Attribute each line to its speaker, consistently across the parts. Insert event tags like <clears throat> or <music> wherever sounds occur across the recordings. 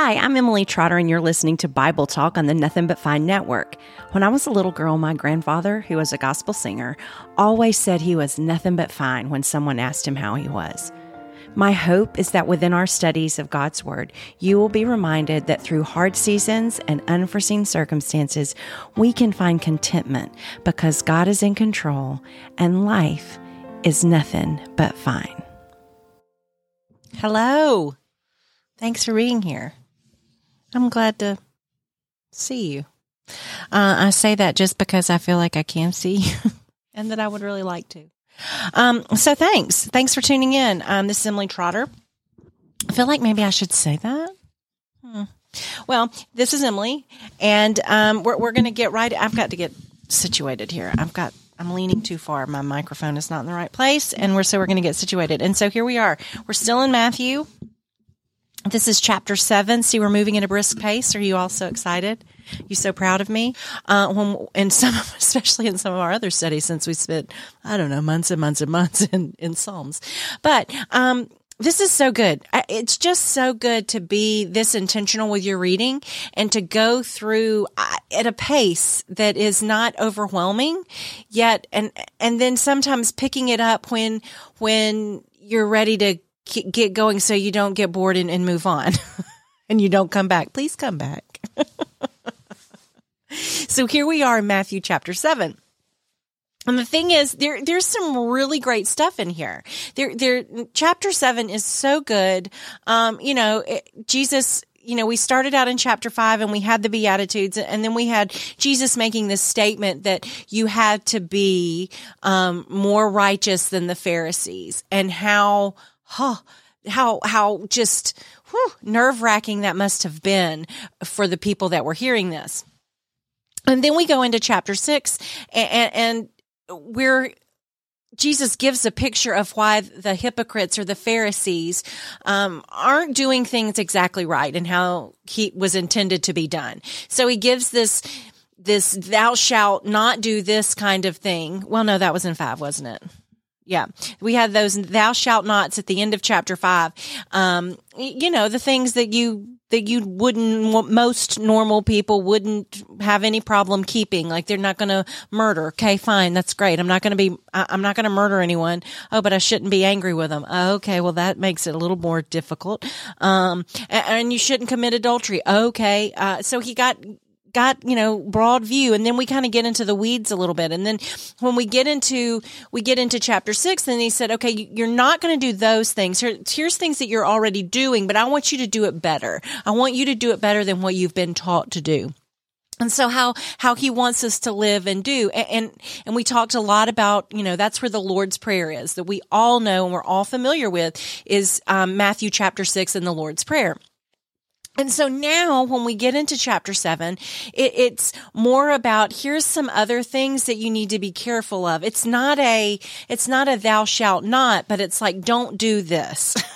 Speaker 1: Hi, I'm Emily Trotter, and you're listening to Bible Talk on the Nothing But Fine Network. When I was a little girl, my grandfather, who was a gospel singer, always said he was nothing but fine when someone asked him how he was. My hope is that within our studies of God's Word, you will be reminded that through hard seasons and unforeseen circumstances, we can find contentment because God is in control and life is nothing but fine. Hello. Thanks for being here. I'm glad to see you. Uh, I say that just because I feel like I can see you <laughs> and that I would really like to. Um, so thanks. Thanks for tuning in. Um, this is Emily Trotter. I feel like maybe I should say that. Hmm. Well, this is Emily, and um, we're, we're going to get right. I've got to get situated here. I've got. I'm leaning too far. My microphone is not in the right place, and we're so we're going to get situated. And so here we are. We're still in Matthew. This is chapter seven. See, we're moving at a brisk pace. Are you all so excited? You so proud of me? Uh, when in some, <laughs> especially in some of our other studies, since we spent I don't know months and months and months <laughs> in in Psalms, but um, this is so good. It's just so good to be this intentional with your reading and to go through uh, at a pace that is not overwhelming yet. And, and then sometimes picking it up when, when you're ready to get going so you don't get bored and, and move on <laughs> and you don't come back. Please come back. <laughs> so here we are in Matthew chapter 7. And the thing is, there there's some really great stuff in here. There, there, chapter seven is so good. Um, you know, it, Jesus you know, we started out in chapter five and we had the Beatitudes and then we had Jesus making this statement that you had to be, um, more righteous than the Pharisees and how, huh, how, how just nerve wracking that must have been for the people that were hearing this. And then we go into chapter six and, and we're Jesus gives a picture of why the hypocrites or the Pharisees um, aren't doing things exactly right and how he was intended to be done. So he gives this this thou shalt not do this kind of thing. Well, no, that was in five, wasn't it? Yeah, we had those thou shalt nots at the end of chapter five. Um, you know the things that you that you wouldn't most normal people wouldn't have any problem keeping. Like they're not going to murder. Okay fine. That's great. I'm not going to be i'm not going to murder anyone. Oh but i shouldn't be angry with them okay. Well that makes it a little more difficult. Um and, and you shouldn't commit adultery. Okay. Uh, so he got got, you know, broad view. And then we kind of get into the weeds a little bit. And then when we get into, we get into chapter six, then he said, okay, you're not going to do those things. Here, here's things that you're already doing, but I want you to do it better. I want you to do it better than what you've been taught to do. And so how, how he wants us to live and do. And, and, and, we talked a lot about, you know, that's where the Lord's Prayer is that we all know and we're all familiar with is um, Matthew chapter six and the Lord's Prayer. And so now when we get into chapter seven, it, it's more about here's some other things that you need to be careful of. It's not a, it's not a thou shalt not, but it's like, don't do this. <laughs>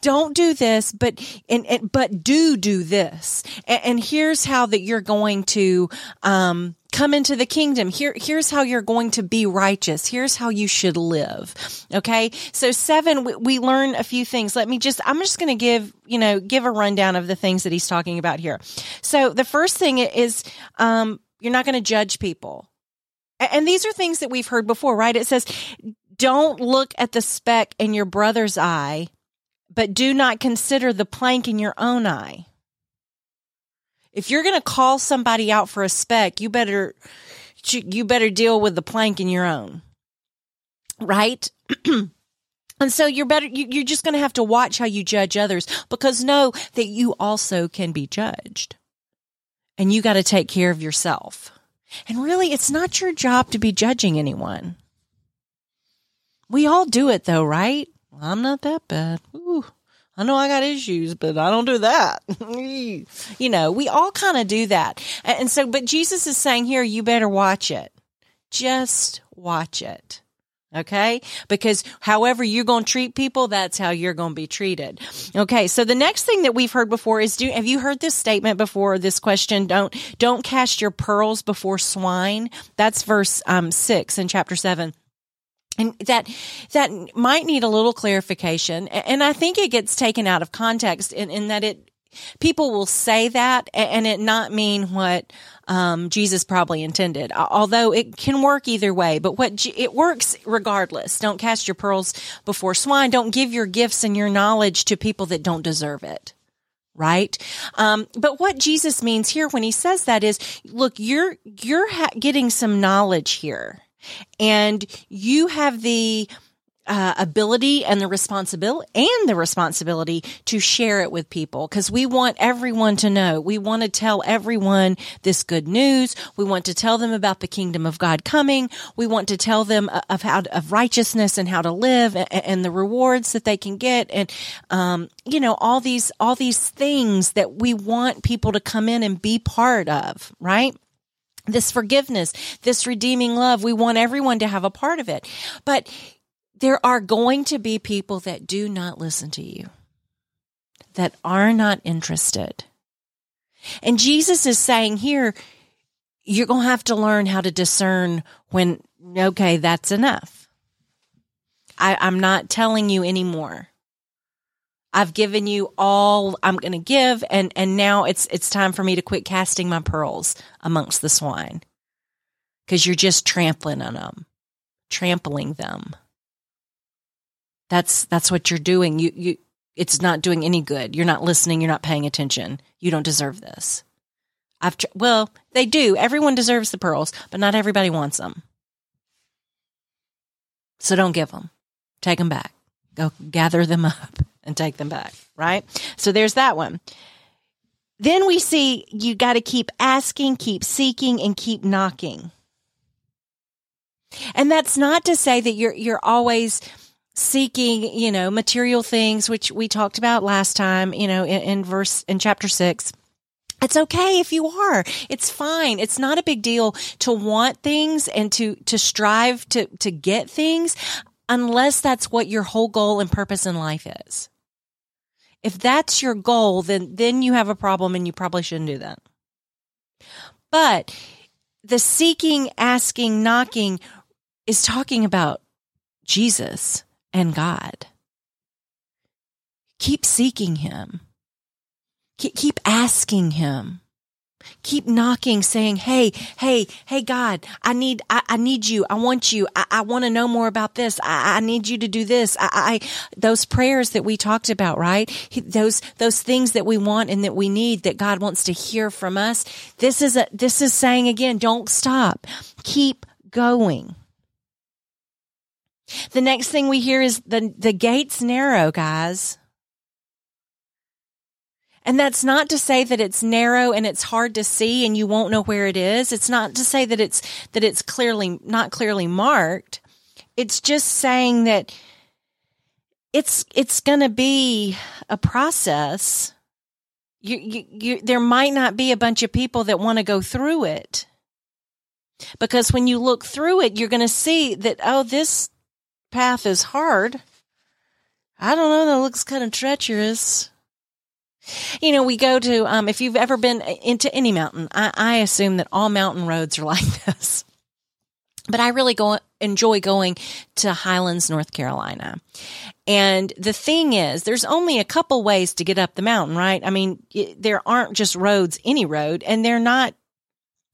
Speaker 1: don't do this, but and, and but do do this. And, and, here's how that you're going to um, come into the kingdom. Here, here's how you're going to be righteous. Here's how you should live. Okay. So seven, we, we learn a few things. Let me just, I'm just going to give, you know, give a rundown of the things that he's talking about here. So the first thing is, um, you're not going to judge people. And these are things that we've heard before, right? It says, don't look at the speck in your brother's eye, but do not consider the plank in your own eye if you're going to call somebody out for a speck, you better you better deal with the plank in your own. Right? <clears throat> and so you're better you, you're just going to have to watch how you judge others because know that you also can be judged. And you got to take care of yourself. And really, it's not your job to be judging anyone. We all do it though, right? I'm not that bad. Ooh. I know I got issues, but I don't do that. <laughs> you know, we all kind of do that. And so, but Jesus is saying here, you better watch it. Just watch it. Okay. Because however you're going to treat people, that's how you're going to be treated. Okay. So the next thing that we've heard before is do, have you heard this statement before this question? Don't, don't cast your pearls before swine. That's verse, um, six in chapter seven. And that that might need a little clarification. And i think it gets taken out of context in, in that it people will say that and it not mean what um, jesus probably intended. Although it can work either way but what it works regardless. Don't cast your pearls before swine. Don't give your gifts and your knowledge to people that don't deserve it. Right? Um, but what jesus means here when he says that is look you're you're ha- getting some knowledge here and you have the uh, ability and the responsibility and the responsibility to share it with people because we want everyone to know. We want to tell everyone this good news. We want to tell them about the kingdom of God coming. We want to tell them of how of righteousness and how to live and, and the rewards that they can get and um, you know all these all these things that we want people to come in and be part of, right? This forgiveness, this redeeming love. We want everyone to have a part of it. But there are going to be people that do not listen to you, that are not interested. And Jesus is saying here, you're going to have to learn how to discern when, okay, that's enough. I, I'm not telling you anymore. I've given you all I'm going to give and and now it's it's time for me to quit casting my pearls amongst the swine. Cuz you're just trampling on them. Trampling them. That's that's what you're doing. You you it's not doing any good. You're not listening, you're not paying attention. You don't deserve this. I've tr- well, they do. Everyone deserves the pearls, but not everybody wants them. So don't give them. Take them back. Go gather them up and take them back, right? So there's that one. Then we see you got to keep asking, keep seeking, and keep knocking. And that's not to say that you're you're always seeking, you know, material things, which we talked about last time, you know, in, in verse in chapter six. It's okay if you are. It's fine. It's not a big deal to want things and to to strive to to get things unless that's what your whole goal and purpose in life is. If that's your goal, then, then you have a problem and you probably shouldn't do that. But the seeking, asking, knocking is talking about Jesus and God. Keep seeking him. Keep asking him. Keep knocking, saying, Hey, hey, hey, God, I need, I, I need you. I want you. I, I want to know more about this. I, I need you to do this. I, I, those prayers that we talked about, right? Those, those things that we want and that we need that God wants to hear from us. This is a, this is saying again, don't stop. Keep going. The next thing we hear is the, the gates narrow, guys. And that's not to say that it's narrow and it's hard to see and you won't know where it is. It's not to say that it's, that it's clearly, not clearly marked. It's just saying that it's, it's going to be a process. You, you, you, there might not be a bunch of people that want to go through it. Because when you look through it, you're going to see that, oh, this path is hard. I don't know, that looks kind of treacherous. You know, we go to, um, if you've ever been into any mountain, I, I assume that all mountain roads are <laughs> like this. But I really go, enjoy going to Highlands, North Carolina. And the thing is, there's only a couple ways to get up the mountain, right? I mean, there aren't just roads, any road, and they're not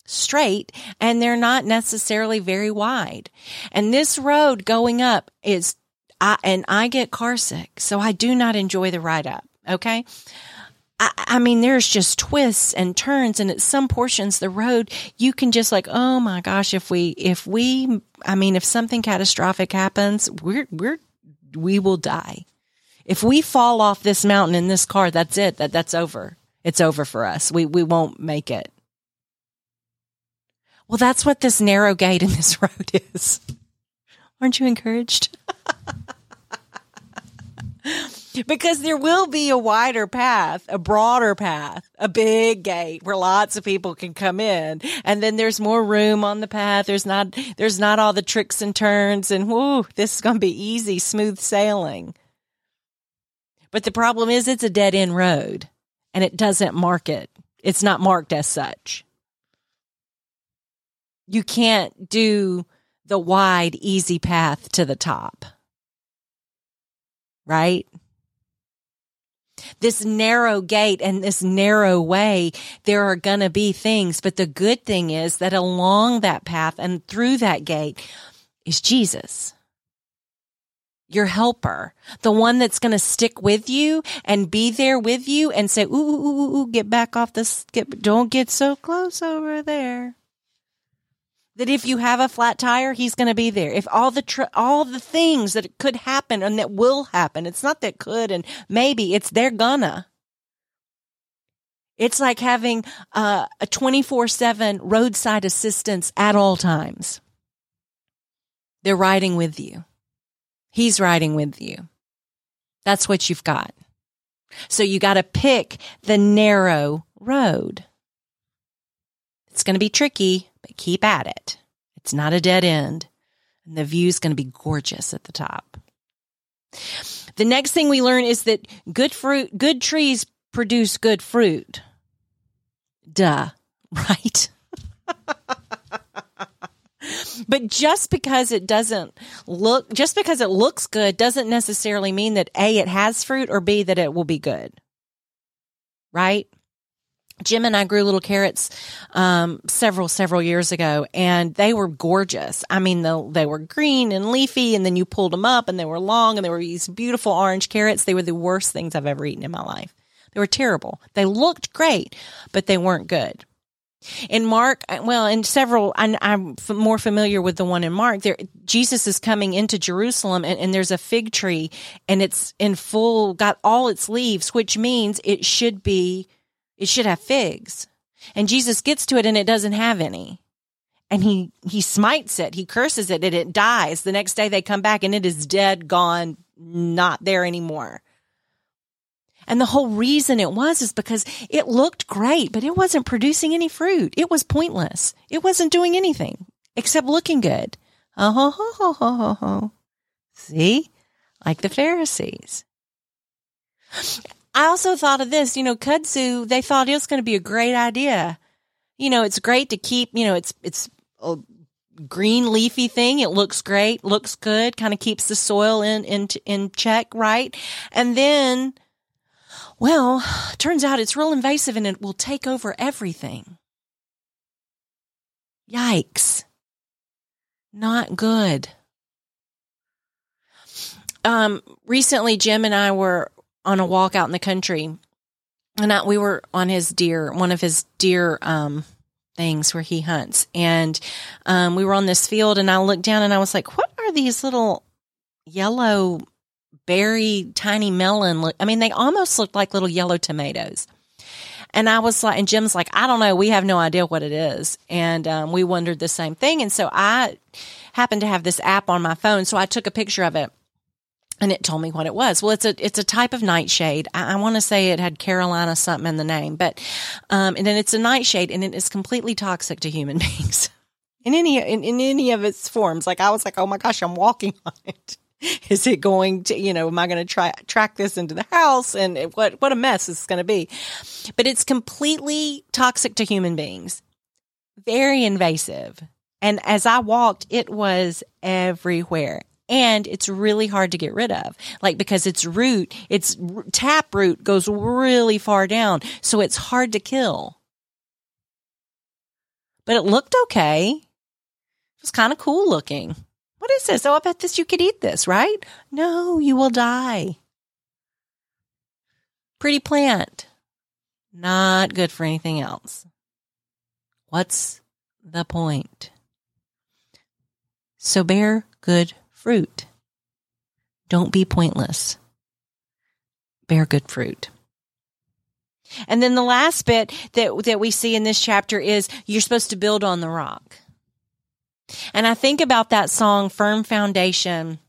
Speaker 1: straight and they're not necessarily very wide. And this road going up is, I, and I get car sick, so I do not enjoy the ride up. Okay. I, I, mean, there's just twists and turns, and at some portions of the road, you can just like, oh my gosh, if we, if we, I mean, if something catastrophic happens, we're, we're, we will die. If we fall off this mountain in this car, that's it. That that's over. It's over for us. We we won't make it. Well, that's what this narrow gate in this <laughs> road is. Aren't you encouraged? <laughs> because there will be a wider path, a broader path, a big gate where lots of people can come in. And then there's more room on the path. There's not, there's not all the tricks and turns and whoo, this is going to be easy, smooth sailing. But the problem is it's a dead end road and it doesn't mark it. It's not marked as such. You can't do the wide, easy path to the top. Right? This narrow gate and this narrow way, there are going to be things. But the good thing is that along that path and through that gate is Jesus your helper, the one that's going to stick with you and be there with you and say, ooh, ooh, ooh, ooh, get back off this, get, don't get so close over there. That if you have a flat tire, he's going to be there. If all the, tr- all the things that could happen and that will happen, it's not that could and maybe, it's they're gonna. It's like having uh, a 24 7 roadside assistance at all times. They're riding with you. He's riding with you. That's what you've got. So you got to pick the narrow road. It's going to be tricky, keep at it. It's not a dead end. And the view is going to be gorgeous at the top. The next thing we learn is that good fruit, good trees produce good fruit. Duh, <laughs> right? <laughs> But just because it doesn't look, just because it looks good doesn't necessarily mean that A, it has fruit or B, that it will be good. Right? Jim and I grew little carrots um, several several years ago, and they were gorgeous. I mean, the, they were green and leafy, and then you pulled them up, and they were long, and they were these beautiful orange carrots. They were the worst things I've ever eaten in my life. They were terrible. They looked great, but they weren't good. In Mark, uh, well, in several, I'm, I'm more familiar with the one in Mark. There, Jesus is coming into Jerusalem, and, and there's a fig tree, and it's in full, got all its leaves, which means it should be, it should have figs. And Jesus gets to it, and it doesn't have any. And he he smites it, he curses it, and it dies. The next day they come back, and it is dead, gone, not there anymore. And the whole reason it was is because it looked great, but it wasn't producing any fruit. It was pointless. It wasn't doing anything except looking good. Oh, ho, ho, ho, ho, ho. See? Like the Pharisees. I also thought of this, you know, kudzu, they thought it was going to be a great idea. You know, it's great to keep, you know, it's, it's a green leafy thing. It looks great, looks good, kind of keeps the soil in, in, in check, right? And then well, turns out it's real invasive and it will take over everything. Yikes. Not good. Um, recently, Jim and I were on a walk out in the country, and I, we were on his deer, one of his deer um, things where he hunts, and um, we were on this field, and I looked down and I was like, "What are these little yellow berry tiny melon look. I mean, they almost looked like little yellow tomatoes. And I was like, and Jim's like, I don't know. We have no idea what it is. And um, we wondered the same thing. And so I happened to have this app on my phone. So I took a picture of it and it told me what it was. Well, it's a, it's a type of nightshade. I, I want to say it had Carolina something in the name, but, um, and then it's a nightshade and it is completely toxic to human <laughs> beings in any, in, in any of its forms. Like I was like, oh my gosh, I'm walking <laughs> on it. is it going to, you know, am I going to try track this into the house? And it, what, what a mess it's going to be. But it's completely toxic to human beings, very invasive. And as I walked, it was everywhere. And it's really hard to get rid of, like because its root, its tap root goes really far down. So it's hard to kill. But it looked okay. It was kind of cool looking. What is this? Oh, I bet this you could eat this, right? No, you will die. Pretty plant. Not good for anything else. What's the point? So bear good fruit. Don't be pointless. Bear good fruit. And then the last bit that, that we see in this chapter is you're supposed to build on the rock. And I think about that song, Firm Foundation,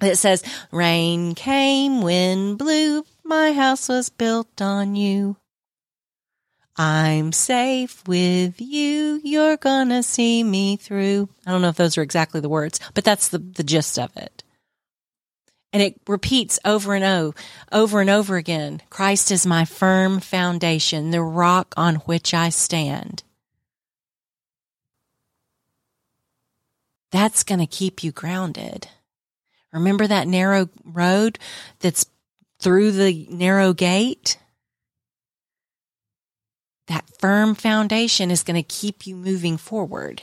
Speaker 1: that says, Rain came, wind blew, my house was built on you. I'm safe with you. You're gonna see me through. I don't know if those are exactly the words, but that's the, the gist of it. And it repeats over and over, over and over again. Christ is my firm foundation, the rock on which I stand. that's going to keep you grounded. Remember that narrow road that's through the narrow gate? That firm foundation is going to keep you moving forward.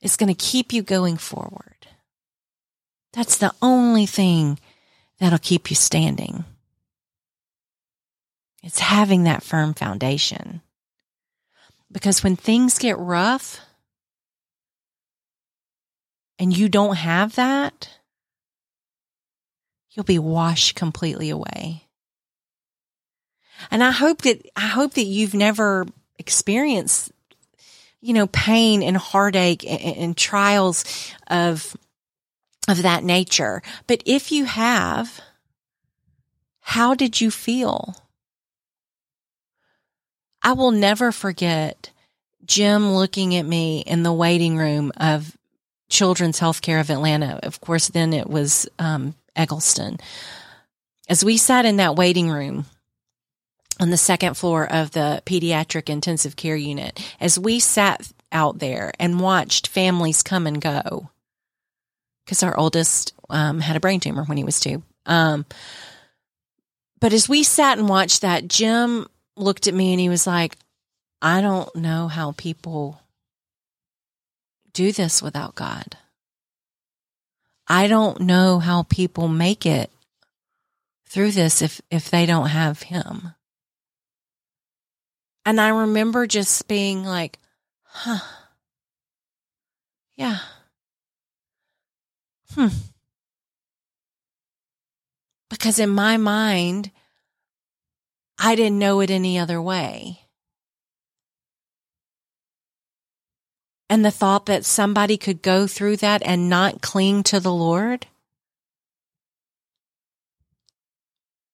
Speaker 1: It's going to keep you going forward. That's the only thing that'll keep you standing. It's having that firm foundation. Because when things get rough and you don't have that, you'll be washed completely away. And I hope that, I hope that you've never experienced, you know, pain and heartache and, and trials of, of that nature. But if you have, how did you feel? I will never forget Jim looking at me in the waiting room of Children's Healthcare of Atlanta. Of course, then it was um, Egleston. As we sat in that waiting room on the second floor of the pediatric intensive care unit, as we sat out there and watched families come and go, because our oldest um, had a brain tumor when he was two. Um, but as we sat and watched that, Jim looked at me and he was like, I don't know how people do this without God. I don't know how people make it through this if, if they don't have him. And I remember just being like, huh. Yeah. Hmm. Because in my mind, I didn't know it any other way. And the thought that somebody could go through that and not cling to the Lord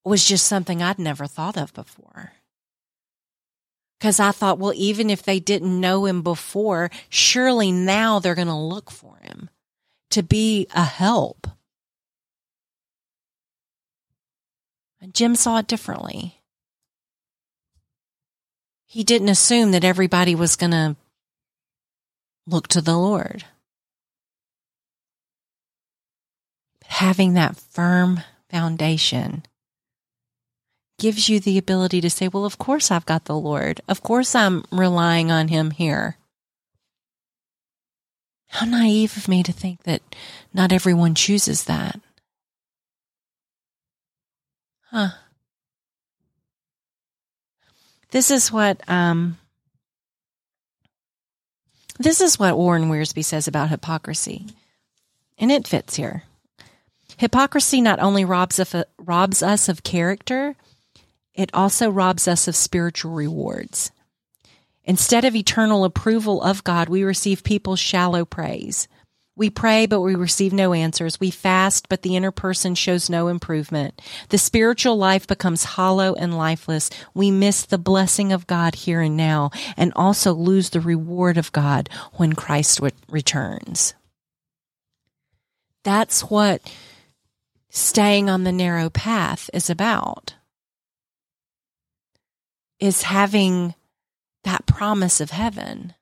Speaker 1: was just something I'd never thought of before. Because I thought, well, even if they didn't know him before, surely now they're going to look for him to be a help. Jim saw it differently he didn't assume that everybody was going to look to the Lord. But Having that firm foundation gives you the ability to say, well, of course I've got the Lord. Of course I'm relying on him here. How naive of me to think that not everyone chooses that. Huh. This is what um, this is what Warren Wiersbe says about hypocrisy, and it fits here. Hypocrisy not only robs of, robs us of character, it also robs us of spiritual rewards. Instead of eternal approval of God, we receive people's shallow praise. We pray, but we receive no answers. We fast, but the inner person shows no improvement. The spiritual life becomes hollow and lifeless. We miss the blessing of God here and now and also lose the reward of God when Christ returns. That's what staying on the narrow path is about. Is having that promise of heaven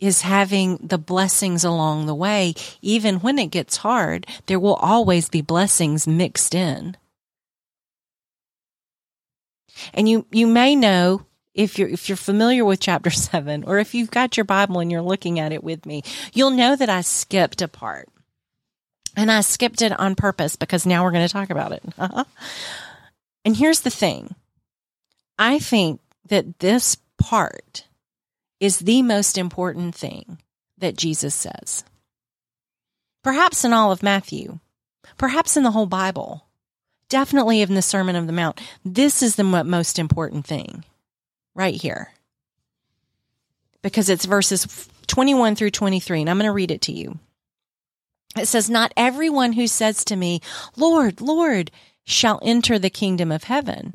Speaker 1: is having the blessings along the way. Even when it gets hard, there will always be blessings mixed in. And you, you may know if you're, if you're familiar with chapter <laughs> seven, or if you've got your Bible and you're looking at it with me, you'll know that I skipped a part. And I skipped it on purpose because now we're going to talk about it. <laughs> and here's the thing. I think that this part is the most important thing that Jesus says. Perhaps in all of Matthew, perhaps in the whole Bible, definitely in the Sermon of the Mount. This is the most important thing right here. Because it's verses 21 through 23, and I'm going to read it to you. It says, Not everyone who says to me, Lord, Lord, shall enter the kingdom of heaven,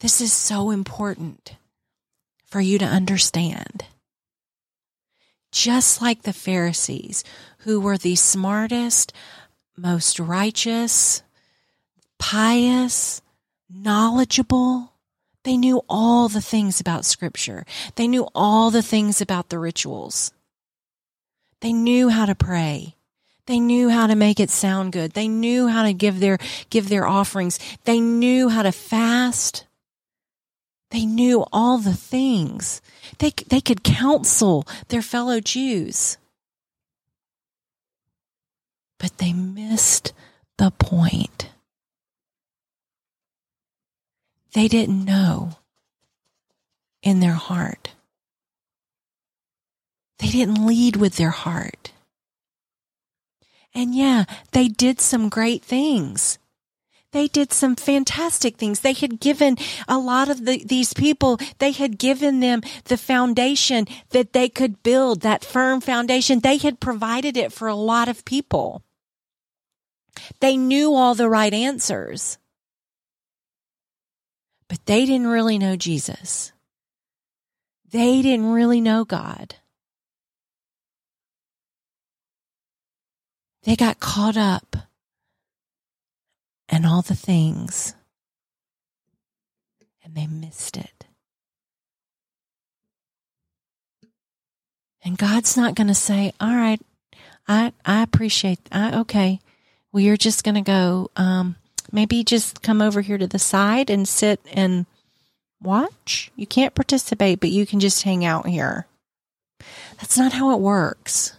Speaker 1: This is so important for you to understand. Just like the Pharisees, who were the smartest, most righteous, pious, knowledgeable, they knew all the things about Scripture. They knew all the things about the rituals. They knew how to pray. They knew how to make it sound good. They knew how to give their, give their offerings. They knew how to fast. They knew all the things. They, they could counsel their fellow Jews. But they missed the point. They didn't know in their heart. They didn't lead with their heart. And yeah, they did some great things. They did some fantastic things. They had given a lot of the, these people, they had given them the foundation that they could build, that firm foundation. They had provided it for a lot of people. They knew all the right answers, but they didn't really know Jesus. They didn't really know God. They got caught up in all the things and they missed it. And God's not going to say, all right, I, I appreciate, I, okay, well, you're just going to go, um, maybe just come over here to the side and sit and watch. You can't participate, but you can just hang out here. That's not how it works.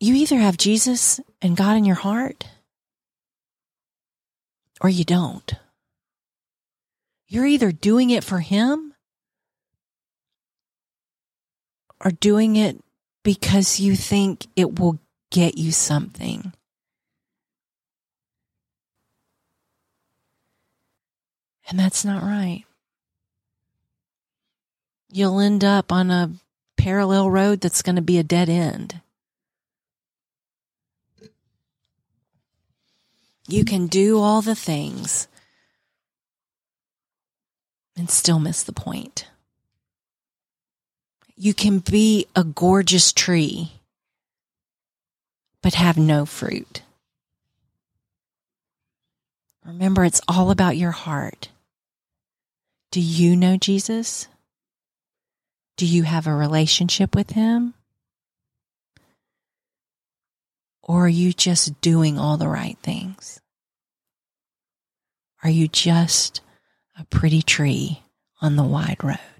Speaker 1: You either have Jesus and God in your heart or you don't. You're either doing it for Him or doing it because you think it will get you something. And that's not right. You'll end up on a parallel road that's going to be a dead end. You can do all the things and still miss the point. You can be a gorgeous tree, but have no fruit. Remember, it's all about your heart. Do you know Jesus? Do you have a relationship with him? Or are you just doing all the right things? Are you just a pretty tree on the wide road?